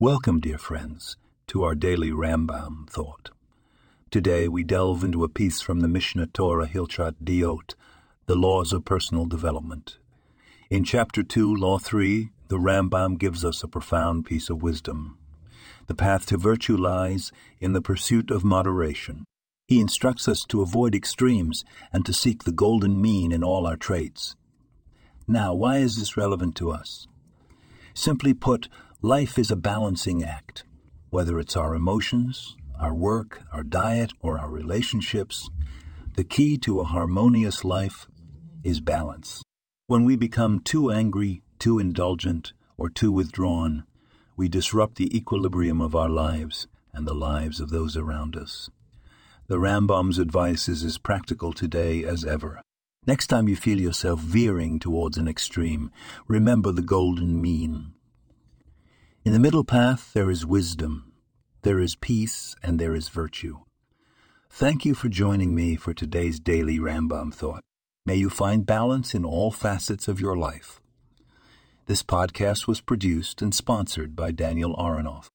Welcome, dear friends, to our daily Rambam thought. Today we delve into a piece from the Mishneh Torah Hilchot Diot, The Laws of Personal Development. In Chapter 2, Law 3, the Rambam gives us a profound piece of wisdom. The path to virtue lies in the pursuit of moderation. He instructs us to avoid extremes and to seek the golden mean in all our traits. Now, why is this relevant to us? Simply put, life is a balancing act. Whether it's our emotions, our work, our diet, or our relationships, the key to a harmonious life is balance. When we become too angry, too indulgent, or too withdrawn, we disrupt the equilibrium of our lives and the lives of those around us. The Rambam's advice is as practical today as ever. Next time you feel yourself veering towards an extreme, remember the golden mean. In the middle path there is wisdom, there is peace, and there is virtue. Thank you for joining me for today's daily Rambam thought. May you find balance in all facets of your life. This podcast was produced and sponsored by Daniel Aronoff.